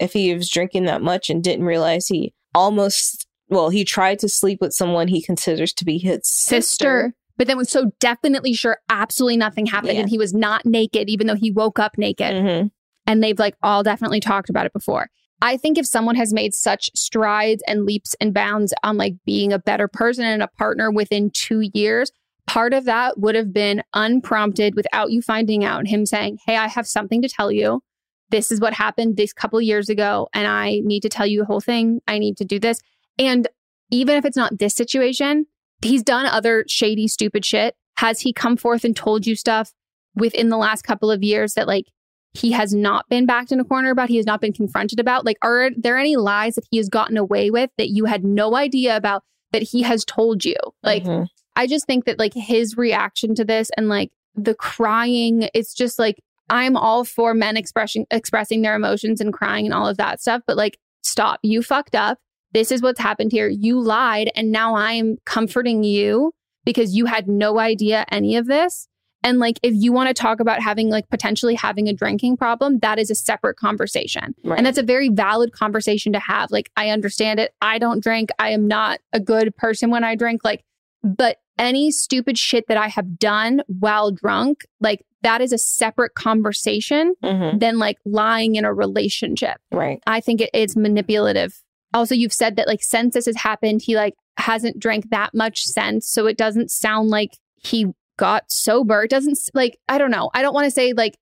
If he was drinking that much and didn't realize he almost, well, he tried to sleep with someone he considers to be his sister. Sister. But then was so definitely sure absolutely nothing happened Yeah. and he was not naked, even though he woke up naked. Mhm. And they've like all definitely talked about it before. I think if someone has made such strides and leaps and bounds on like being a better person and a partner within two years, part of that would have been unprompted without you finding out. Him saying, Hey, I have something to tell you. This is what happened this couple years ago. And I need to tell you the whole thing. I need to do this. And even if it's not this situation, he's done other shady, stupid shit. Has he come forth and told you stuff within the last couple of years that like he has not been backed in a corner about, he has not been confronted about? Like, are there any lies that he has gotten away with that you had no idea about that he has told you? Like, Mhm. I just think that like his reaction to this and like the crying, it's just like I'm all for men expressing expressing their emotions and crying and all of that stuff, but like stop. You fucked up. This is what's happened here. You lied and now I'm comforting you because you had no idea any of this. And like if you want to talk about having like potentially having a drinking problem, that is a separate conversation. Right. And that's a very valid conversation to have. Like I understand it. I don't drink. I am not a good person when I drink. Like but any stupid shit that I have done while drunk, like that is a separate conversation Mhm. than like lying in a relationship. Right. I think it is manipulative. Also, you've said that like since this has happened, he like hasn't drank that much since. So it doesn't sound like he got sober. It doesn't like, I don't know. I don't want to say like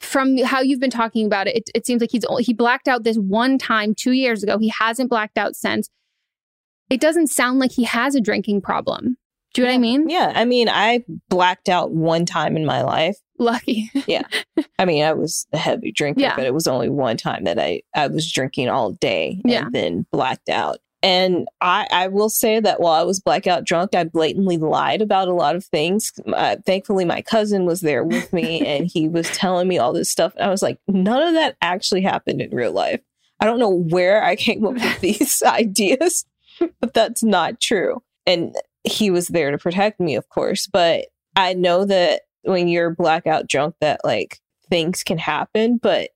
from how you've been talking about it, it, it seems like he's only, he blacked out this one time two years ago. He hasn't blacked out since. It doesn't sound like he has a drinking problem. Do you know what I mean? Yeah. I mean, I blacked out one time in my life. Lucky. Yeah. *laughs* I mean, I was a heavy drinker, Yeah. but it was only one time that I, I was drinking all day and Yeah. then blacked out. And I, I will say that while I was blackout drunk, I blatantly lied about a lot of things. Uh, thankfully, my cousin was there with me *laughs* and he was telling me all this stuff. And I was like, none of that actually happened in real life. I don't know where I came up with *laughs* these ideas, but that's not true. And he was there to protect me, of course. But I know that when you're blackout drunk, that like things can happen. But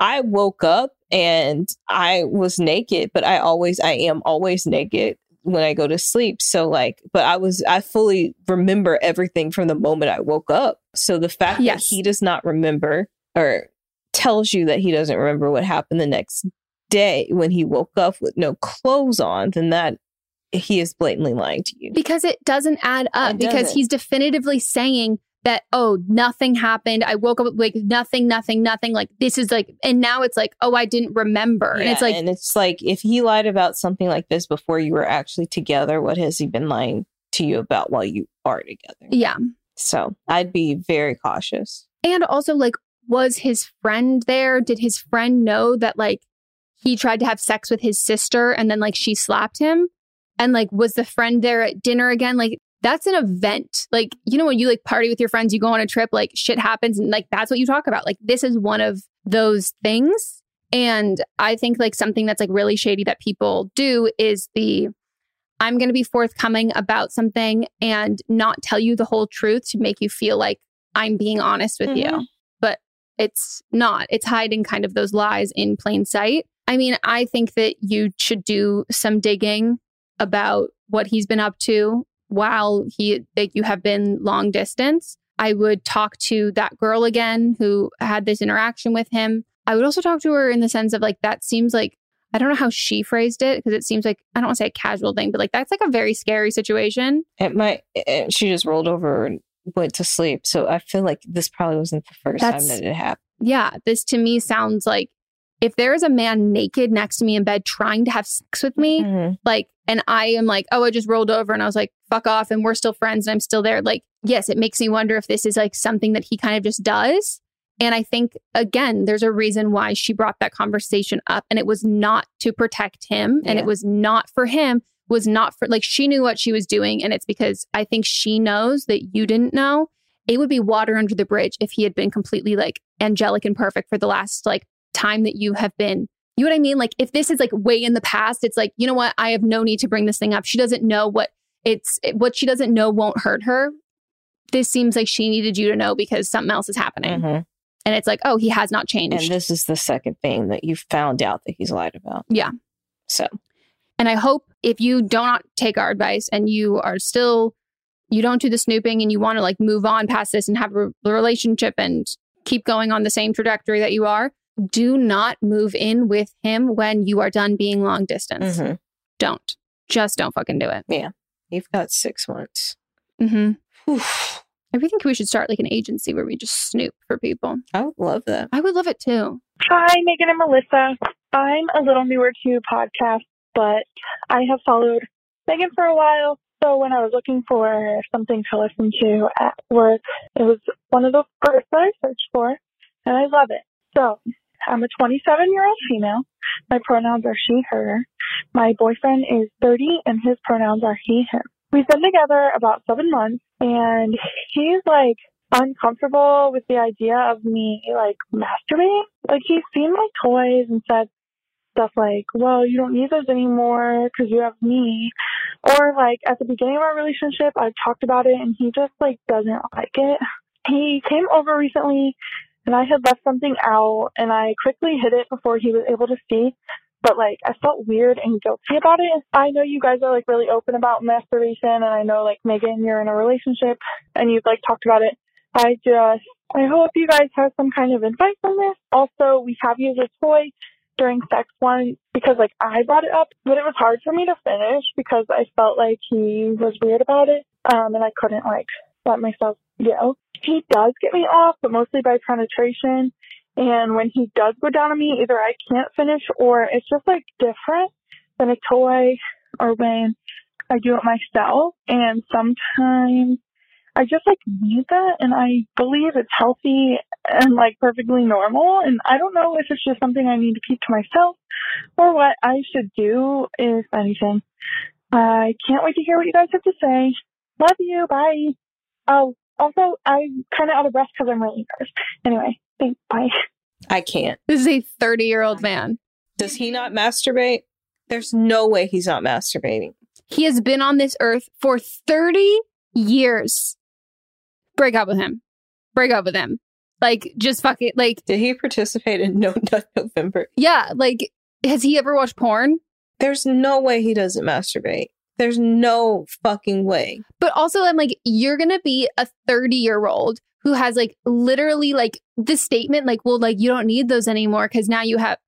I woke up and I was naked, but I always, I am always naked when I go to sleep. So, like, but I was, I fully remember everything from the moment I woke up. So the fact Yes. that he does not remember or tells you that he doesn't remember what happened the next day when he woke up with no clothes on, then that he is blatantly lying to you. because it doesn't add up It because doesn't. he's definitively saying that oh nothing happened i woke up like nothing nothing nothing like this is like and now it's like oh i didn't remember and it's like and it's like if he lied about something like this before you were actually together, what has he been lying to you about while you are together? yeah So I'd be very cautious. and also like was his friend there did his friend know that like he tried to have sex with his sister and then like she slapped him and like was the friend there at dinner again? Like that's an event. Like you know when you like party with your friends you go on a trip like shit happens and like that's what you talk about. Like this is one of those things. And i think like something that's like really shady that people do is the i'm going to be forthcoming about something and not tell you the whole truth to make you feel like i'm being honest with you. Mhm. but it's not. It's hiding kind of those lies in plain sight. I mean i think that you should do some digging about what he's been up to while he you have been long distance i would talk to that girl again who had this interaction with him i would also talk to her in the sense of like that seems like i don't know how she phrased it because it seems like i don't want to say a casual thing but like that's like a very scary situation It might. It, she just rolled over and went to sleep. So I feel like this probably wasn't the first That's- time that it happened. yeah, this to me sounds like if there is a man naked next to me in bed trying to have sex with me, Mhm. like, and I am like, oh, I just rolled over and I was like, fuck off, and we're still friends and I'm still there. Like, yes, it makes me wonder if this is like something that he kind of just does. And I think, again, there's a reason why she brought that conversation up. And it was not to protect him. And Yeah. it was not for him, was not for, like, she knew what she was doing. And it's because I think she knows that you didn't know. It would be water under the bridge if he had been completely like angelic and perfect for the last like time that you have been. You know what I mean? Like, if this is like way in the past, it's like, you know what? I have no need to bring this thing up. She doesn't know what it's, what she doesn't know won't hurt her. this seems like she needed you to know because something else is happening. Mhm. And it's like, oh, he has not changed. And this is the second thing that you found out that he's lied about. yeah. So And I hope if you do not take our advice and you are still, you don't do the snooping and you want to like move on past this and have a relationship and keep going on the same trajectory that you are, do not move in with him when you are done being long distance. mhm. Don't. Just don't fucking do it. Yeah. You've got six months. Mm-hmm. Whew. I think we should start like an agency where we just snoop for people. I would love that. I would love it too. Hi, Megan and Melissa. I'm a little newer to podcasts, but I have followed Megan for a while. So when I was looking for something to listen to at work, it was one of the first that I searched for, and I love it. So I'm a 27 year old female. My pronouns are she, her. My boyfriend is 30, and his pronouns are he, him. We've been together about seven months, and he's like uncomfortable with the idea of me like masturbating. Like he's seen my toys and said stuff like, "Well, you don't need those anymore because you have me," or like at the beginning of our relationship, I've talked about it and he just like doesn't like it. He came over recently and I had left something out and I quickly hid it before he was able to see. But like I felt weird and guilty about it. I know you guys are like really open about masturbation and I know like Megan, you're in a relationship and you've like talked about it. I just I hope you guys have some kind of advice on this. Also, we have used a toy during sex once because like I brought it up, but it was hard for me to finish because I felt like he was weird about it. Um and I couldn't like let myself go. Oh, he does get me off, but mostly by penetration. And when he does go down on me, either I can't finish or it's just like different than a toy or when I do it myself. And sometimes I just like need that and I believe it's healthy and like perfectly normal. And I don't know if it's just something I need to keep to myself or what I should do, if anything. I can't wait to hear what you guys have to say. Love you. Bye. Oh, also, I'm kind of out of breath because I'm really nervous. Anyway, thanks. Bye. I can't. This is a 30 year old man. Does he not masturbate? There's no way he's not masturbating. He has been on this earth for 30 years. Break up with him. Break up with him. Like, just fuck it. Like, Did he participate in No Nut November? yeah, like, has he ever watched porn? There's no way he doesn't masturbate. There's no fucking way. But also, I'm like, you're gonna be a 30 year old who has like literally like the statement, like, well, like you don't need those anymore because now you have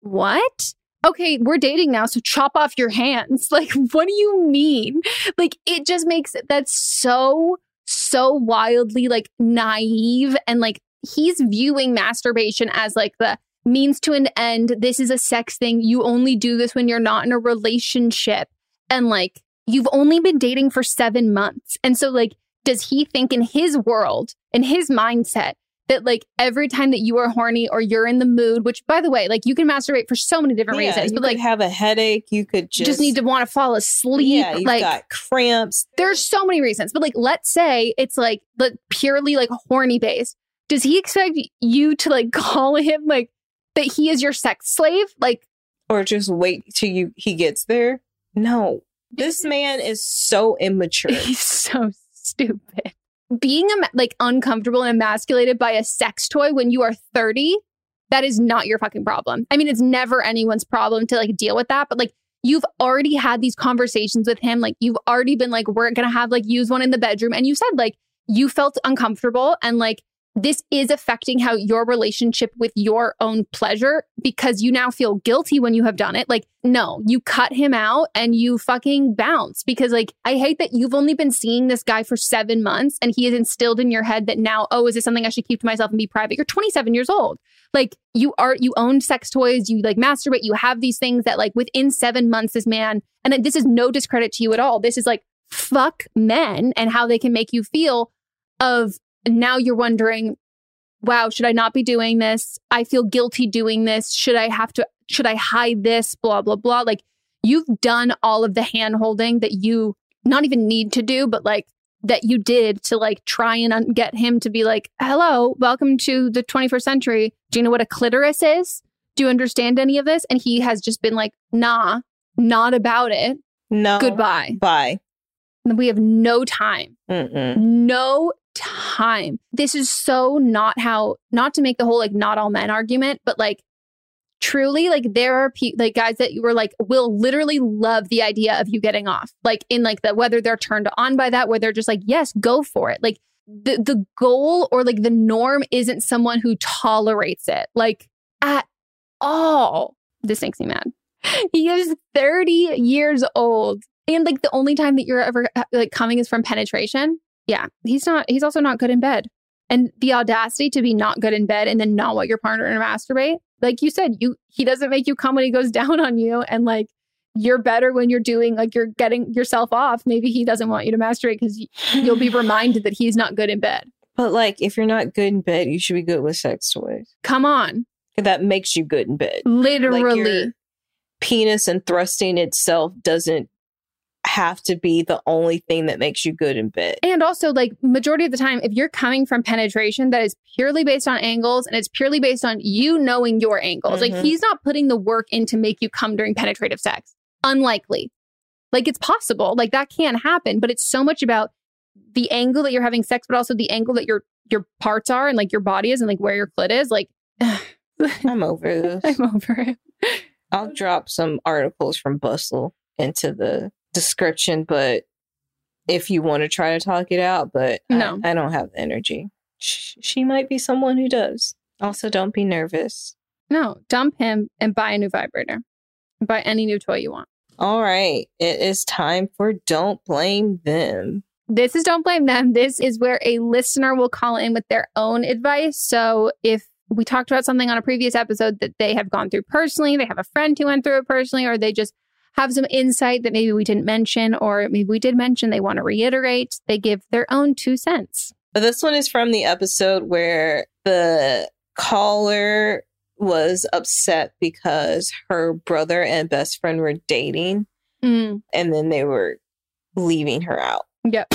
what? Okay, we're dating now, so chop off your hands. *laughs* Like, what do you mean? Like, it just makes that's so, so wildly like naive and like he's viewing masturbation as like the means to an end. This is a sex thing. You only do this when you're not in a relationship. And like, you've only been dating for seven months. And so, like, does he think in his world, in his mindset, that like every time that you are horny or you're in the mood, which by the way, like you can masturbate for so many different Yeah, reasons, you but like have a headache. You could just, just, need to want to fall asleep. Yeah, you've like got cramps. there's so many reasons, but like let's say it's like like purely like horny based. Does he expect you to like *laughs* call him like that he is your sex slave? Like or just wait till you he gets there. No, this man is so immature. *laughs* he's so stupid. Being like uncomfortable and emasculated by a sex toy when you are 30, that is not your fucking problem. I mean, it's never anyone's problem to like deal with that, but like you've already had these conversations with him. Like you've already been like, we're gonna have like use one in the bedroom. And you said like you felt uncomfortable and like this is affecting how your relationship with your own pleasure because you now feel guilty when you have done it. Like, no, you cut him out and you fucking bounce because, like, I hate that you've only been seeing this guy for seven months and he has instilled in your head that now, oh, is this something I should keep to myself and be private? You're 27 years old. Like, you are, you own sex toys, you like masturbate, you have these things that, like, within seven months, this man, and this is no discredit to you at all. This is like, fuck men and how they can make you feel of now you're wondering, wow, should I not be doing this? I feel guilty doing this. Should I have to, should I hide this? Blah, blah, blah. Like you've done all of the hand holding that you not even need to do, but like that you did to like try and un- get him to be like, hello, welcome to the 21st century. Do you know what a clitoris is? Do you understand any of this? And he has just been like, nah, not about it. No. Goodbye. Bye. We have no time. Mm-mm. No time. This is so not how, not to make the whole like not all men argument, but like truly, like there are pe- like guys that you were like will literally love the idea of you getting off. Like in like the whether they're turned on by that, where they're just like, yes, go for it. Like the the goal or like the norm isn't someone who tolerates it like at all. This makes me mad. *laughs* He is 30 years old. And like the only time that you're ever uh, like coming is from penetration. Yeah. He's not, he's also not good in bed. And the audacity to be not good in bed and then not want your partner to masturbate. Like you said, you he doesn't make you come when he goes *laughs* down on you. And like you're better when you're doing like you're getting yourself off. Maybe he doesn't want you to masturbate because you'll be *laughs* reminded that he's not good in bed. But like, if you're not good in bed, you should be good with sex toys. Come on. That makes you good in bed. Literally. Like penis and thrusting itself doesn't have to be the only thing that makes you good in bed. And also, like, majority of the time, if you're coming from penetration that is purely based on angles and it's purely based on you knowing your angles, like, Mhm. he's not putting the work in to make you come during penetrative sex. Unlikely. Like, it's possible. Like, that can happen, but it's so much about the angle that you're having sex, but also the angle that your your parts are and like your body is and like where your clit is. Like, *laughs* I'm over this. I'm over it. I'll drop some articles from Bustle into the description, but if you want to try to talk it out, but I- No. I, don't have the energy. Sh- she might be someone who does. Also, don't be nervous. No, dump him and buy a new vibrator. Buy any new toy you want. All right, it is time for Don't Blame Them. This is Don't Blame Them. This is where a listener will call in with their own advice. So if we talked about something on a previous episode that they have gone through personally, they have a friend who went through it personally, or they just have some insight that maybe we didn't mention, or maybe we did mention, they want to reiterate, they give their own two cents. But this one is from the episode where the caller was upset because her brother and best friend were dating Mm, and then they were leaving her out. yep.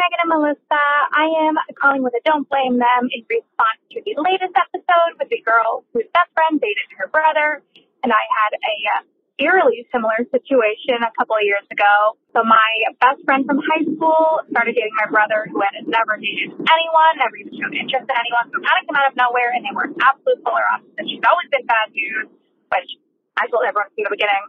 Megan and Melissa. I am calling with a don't blame them in response to the latest episode with the girl whose best friend dated her brother. And I had a uh, eerily similar situation a couple of years ago. So my best friend from high school started dating my brother who had never dated anyone, never even showed interest in anyone. So kind of came out of nowhere and they were absolute polar opposites. She's always been bad news, which I told everyone from the beginning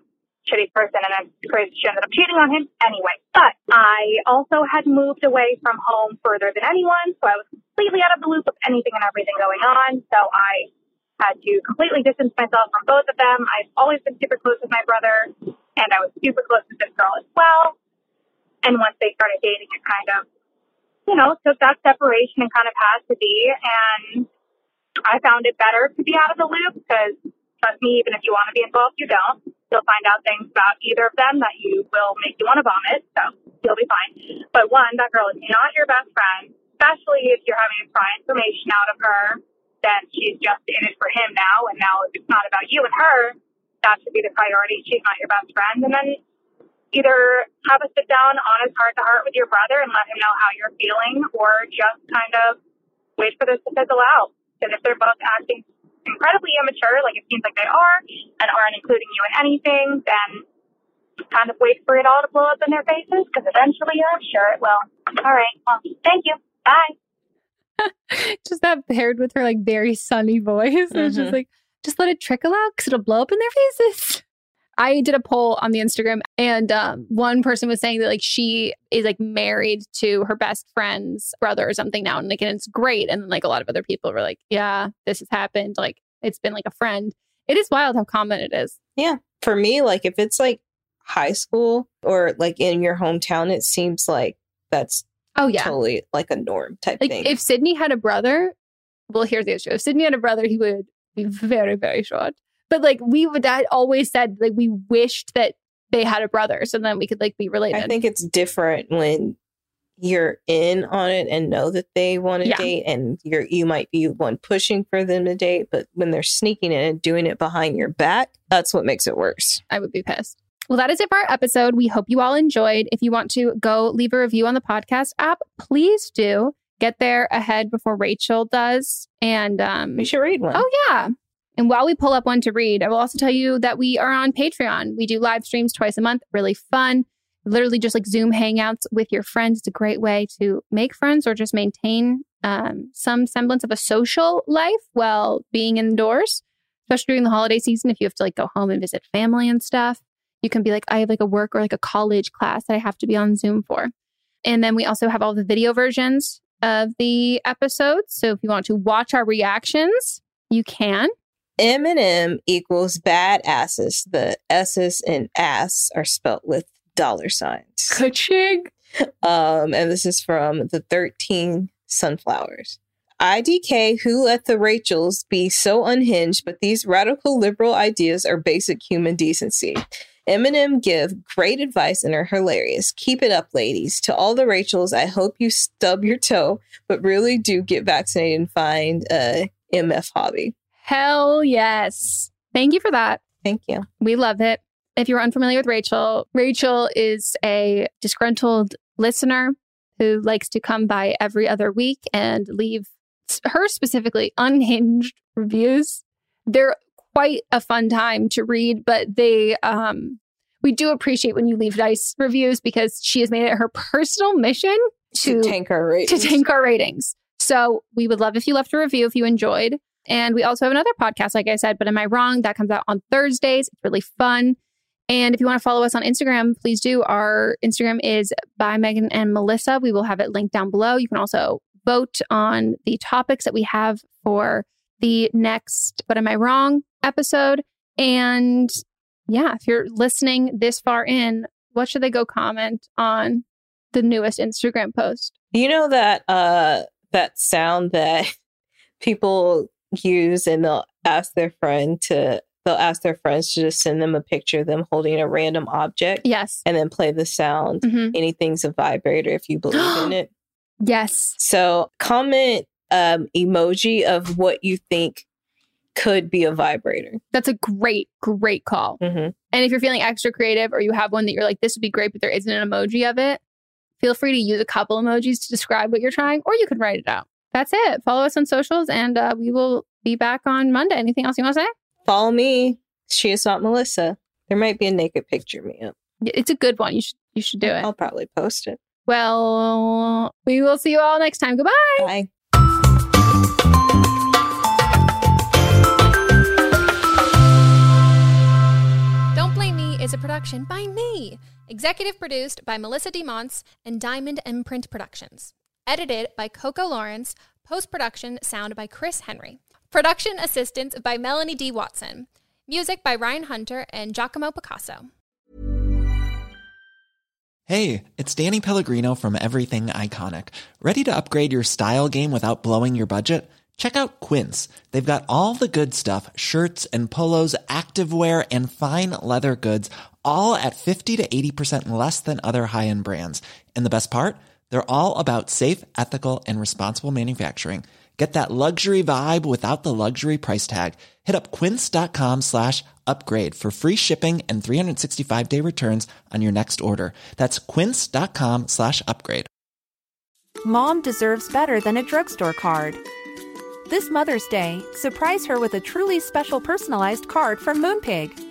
shitty person and I'm crazy she ended up cheating on him anyway. But I also had moved away from home further than anyone, so I was completely out of the loop of anything and everything going on. So I had to completely distance myself from both of them. I've always been super close with my brother, and I was super close with this girl as well. And once they started dating, it kind of, you know, took that separation and kind of had to be. And I found it better to be out of the loop because, trust me, even if you want to be involved, you don't. You'll find out things about either of them that you will make you want to vomit. So you'll be fine. But one, that girl is not your best friend, especially if you're having to pry information out of her. Then she's just in it for him now. And now if it's not about you and her, that should be the priority. She's not your best friend. And then either have a sit down, honest heart to heart with your brother and let him know how you're feeling, or just kind of wait for this to fizzle out. Because if they're both acting incredibly immature, like it seems like they are, and aren't including you in anything, then kind of wait for it all to blow up in their faces, because eventually I'm sure it will. All right. Well, thank you. Bye. *laughs* just that paired with her like very sunny voice. It's just mm-hmm. like, just let it trickle out because it'll blow up in their faces. I did a poll on the Instagram and um, one person was saying that like she is like married to her best friend's brother or something now. And like, and it's great. And then like a lot of other people were like, yeah, this has happened. Like it's been like a friend. It is wild how common it is. Yeah. For me, like if it's like high school or like in your hometown, it seems like that's Oh yeah. totally like a norm type Like thing. if Sydney had a brother, well, here's the issue. If Sydney had a brother, he would be very, very short. But like we would that always said like we wished that they had a brother so then we could like be related. I think it's different when you're in on it and know that they want to Yeah. date and you're you might be one pushing for them to date, but when they're sneaking in and doing it behind your back, that's what makes it worse. I would be pissed. Well, that is it for our episode. We hope you all enjoyed. If you want to go leave a review on the podcast app, please do. Get there ahead before Rachel does. And um We should read one. Oh yeah. And while we pull up one to read, I will also tell you that we are on Patreon. We do live streams twice a month, really fun. Literally just like Zoom hangouts with your friends. It's a great way to make friends or just maintain um, some semblance of a social life while being indoors, especially during the holiday season. If you have to like go home and visit family and stuff, you can be like, I have like a work or like a college class that I have to be on Zoom for. And then we also have all the video versions of the episodes. So if you want to watch our reactions, you can. M&M equals badasses. The S's and ass are spelt with dollar signs. Ka-ching. Um, and this is from the 13 Sunflowers. IDK, who let the Rachels be so unhinged, but these radical liberal ideas are basic human decency. M&M give great advice and are hilarious. Keep it up, ladies. To all the Rachels, I hope you stub your toe, but really do get vaccinated and find a MF hobby. Hell yes. Thank you for that. Thank you. We love it. If you're unfamiliar with Rachel, Rachel is a disgruntled listener who likes to come by every other week and leave her specifically unhinged *laughs* reviews. They're quite a fun time to read, but they um we do appreciate when you leave nice reviews because she has made it her personal mission to, To tank our ratings. to tank our ratings. So we would love if you left a review if you enjoyed. And we also have another podcast, like I said, but am I wrong? That comes out on Thursdays. It's really fun. And if you want to follow us on Instagram, please do. Our Instagram is by Megan and Melissa. We will have it linked down below. You can also vote on the topics that we have for the next But Am I Wrong episode. And yeah, if you're listening this far in, what should they go comment on the newest Instagram post? You know that uh that sound that *laughs* people use and they'll ask their friend to they'll ask their friends to just send them a picture of them holding a random object Yes. and then play the sound. Mhm. Anything's a vibrator if you believe in *gasps* it. Yes. So comment um emoji of what you think could be a vibrator. That's a great, great call. Mhm. And if you're feeling extra creative or you have one that you're like, this would be great, but there isn't an emoji of it, feel free to use a couple emojis to describe what you're trying, or you can write it out. That's it. Follow us on socials and uh, we will be back on Monday. Anything else you want to say? Follow me. She is not Melissa. There might be a naked picture of me up. It's a good one. You should you should do it. I'll probably post it. Well, we will see you all next time. Goodbye. Bye. Don't Blame Me is a production by me. Executive produced by Melissa DeMonts and Diamond Imprint Productions. Edited by Coco Lawrence. Post production sound by Chris Henry. Production assistance by Melanie D. Watson. Music by Ryan Hunter and Giacomo Picasso. Hey, it's Danny Pellegrino from Everything Iconic. Ready to upgrade your style game without blowing your budget? Check out Quince. They've got all the good stuff shirts and polos, activewear, and fine leather goods, all at 50 to 80% less than other high end brands. And the best part? They're all about safe, ethical, and responsible manufacturing. Get that luxury vibe without the luxury price tag. Hit up quince.com slash upgrade for free shipping and 365 day returns on your next order. That's quince.com slash upgrade. Mom deserves better than a drugstore card. This Mother's Day, surprise her with a truly special personalized card from Moonpig.